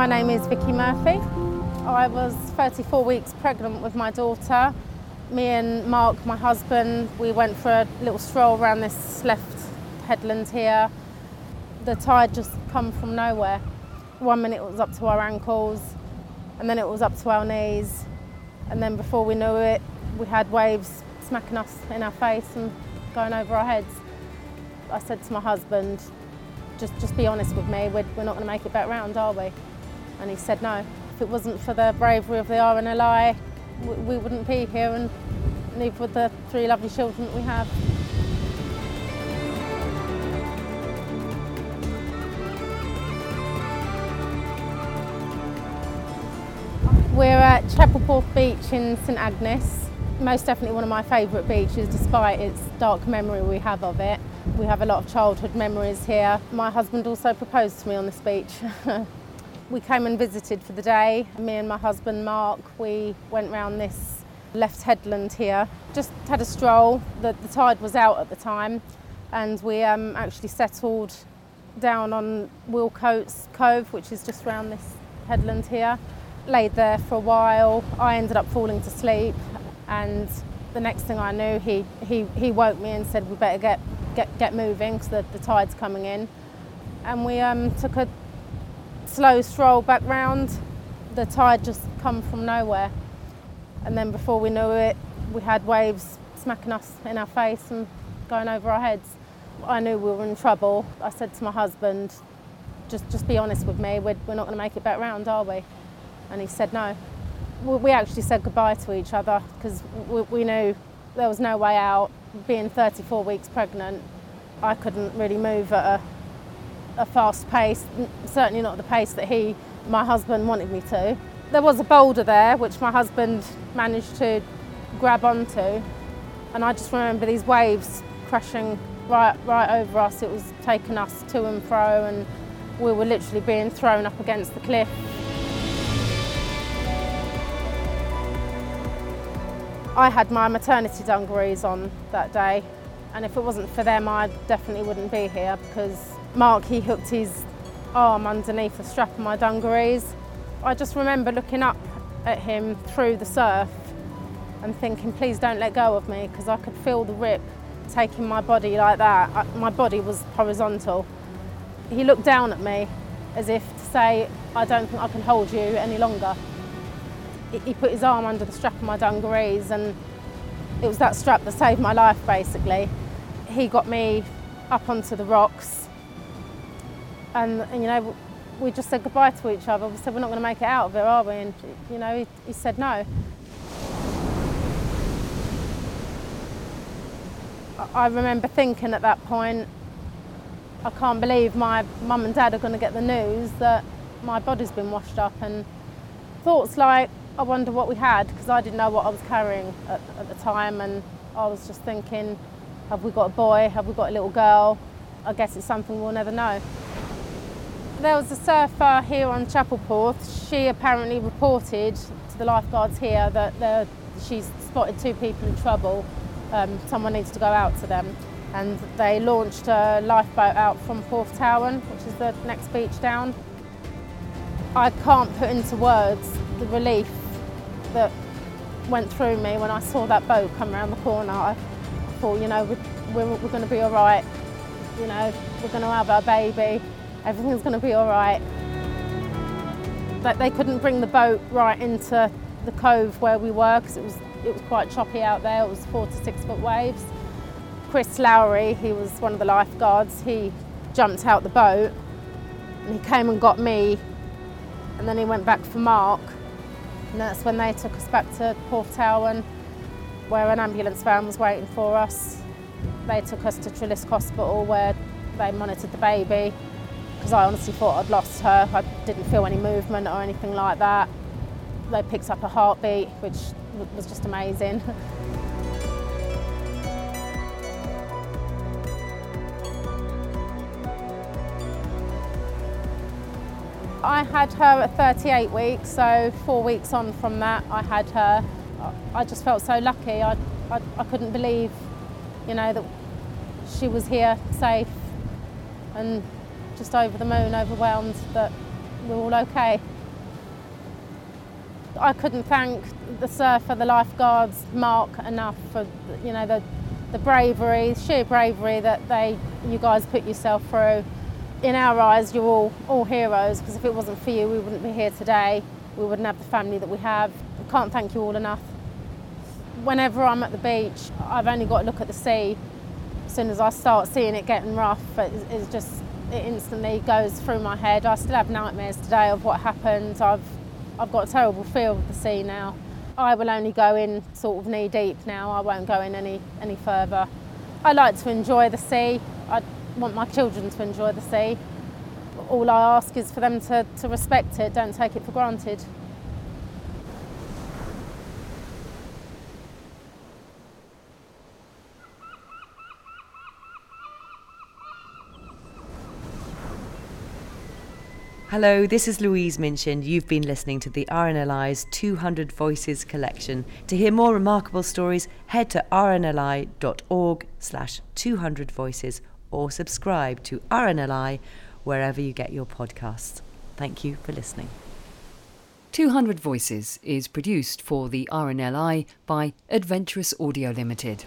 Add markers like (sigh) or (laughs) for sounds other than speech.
My name is Vicky Murphy. I was 34 weeks pregnant with my daughter. Me and Marc, my husband, we went for a little stroll around this left headland here. The tide just come from nowhere. One minute it was up to our ankles, and then it was up to our knees, and then before we knew it, we had waves smacking us in our face and going over our heads. I said to my husband, just, just be honest with me, we're, we're not going to make it back round, are we? And he said no. If it wasn't for the bravery of the RNLI, we, we wouldn't be here, and neither would the three lovely children that we have. We're at Chapel Porth Beach in St Agnes. Most definitely one of my favourite beaches despite its dark memory we have of it. We have a lot of childhood memories here. My husband also proposed to me on this beach. (laughs) we came and visited for the day. Me and my husband Marc, we went round this left headland here. Just had a stroll. The, the tide was out at the time and we um, actually settled down on Willcotes Cove, which is just round this headland here laid there for a while. I ended up falling to sleep, and the next thing I knew, he, he, he woke me and said, We better get, get, get moving because the, the tide's coming in. And we um, took a slow stroll back round. The tide just come from nowhere. And then before we knew it, we had waves smacking us in our face and going over our heads. I knew we were in trouble. I said to my husband, just, just be honest with me, we're, we're not going to make it back round, are we? And he said no. We actually said goodbye to each other because we knew there was no way out. Being 34 weeks pregnant, I couldn't really move at a, a fast pace, certainly not the pace that he, my husband, wanted me to. There was a boulder there which my husband managed to grab onto, and I just remember these waves crashing right, right over us. It was taking us to and fro, and we were literally being thrown up against the cliff. I had my maternity dungarees on that day, and if it wasn't for them, I definitely wouldn't be here because Marc he hooked his arm underneath the strap of my dungarees. I just remember looking up at him through the surf and thinking, please don't let go of me because I could feel the rip taking my body like that. My body was horizontal. He looked down at me as if to say, I don't think I can hold you any longer he put his arm under the strap of my dungarees and it was that strap that saved my life basically. He got me up onto the rocks and, and you know we just said goodbye to each other. We said we're not going to make it out of it, are we? And you know he, he said no. I remember thinking at that point, I can't believe my mum and dad are going to get the news that my body's been washed up and thoughts like I wonder what we had because I didn't know what I was carrying at, at, the time, and I was just thinking, have we got a boy? Have we got a little girl? I guess it's something we'll never know. There was a surfer here on Chapel Porth. She apparently reported to the lifeguards here that she's spotted two people in trouble. Um, someone needs to go out to them. And they launched a lifeboat out from Porthtowan, which is the next beach down. I can't put into words the relief that went through me when I saw that boat come around the corner. I thought, you know, we're, we're, we're going to be all right. You know, we're going to have our baby. Everything's going to be all right. But they couldn't bring the boat right into the cove where we were because it was it was quite choppy out there. It was four to six foot waves. Chris Lowry, he was one of the lifeguards. He jumped out the boat and he came and got me, and then he went back for Marc. And that's when they took us back to Porthtowan, where an ambulance van was waiting for us. They took us to Treliske Hospital where they monitored the baby because I honestly thought I'd lost her. I didn't feel any movement or anything like that. They picked up a heartbeat, which was just amazing. I had her at 38 weeks, so four weeks on from that, I had her. I just felt so lucky. I, I, I couldn't believe, you know, that she was here safe and just over the moon, overwhelmed that we're all okay. I couldn't thank the surfer, the lifeguards, Marc enough for you know the the bravery, sheer bravery that they you guys put yourself through. In our eyes, you're all all heroes because if it wasn't for you, we wouldn't be here today. We wouldn't have the family that we have. I can't thank you all enough. Whenever I'm at the beach, I've only got to look at the sea. As soon as I start seeing it getting rough, it's just it instantly goes through my head. I still have nightmares today of what happened. I've I've got a terrible feel of the sea now. I will only go in sort of knee deep now. I won't go in any any further. I like to enjoy the sea. I want my children to enjoy the sea. All I ask is for them to, to respect it, don't take it for granted. Hello, this is Louise Minchin. You've been listening to the RNLI's 200 Voices collection. To hear more remarkable stories, head to rnli.org slash 200 voices or subscribe to RNLI wherever you get your podcasts. Thank you for listening. 200 Voices is produced for the RNLI by Adventurous Audio Limited.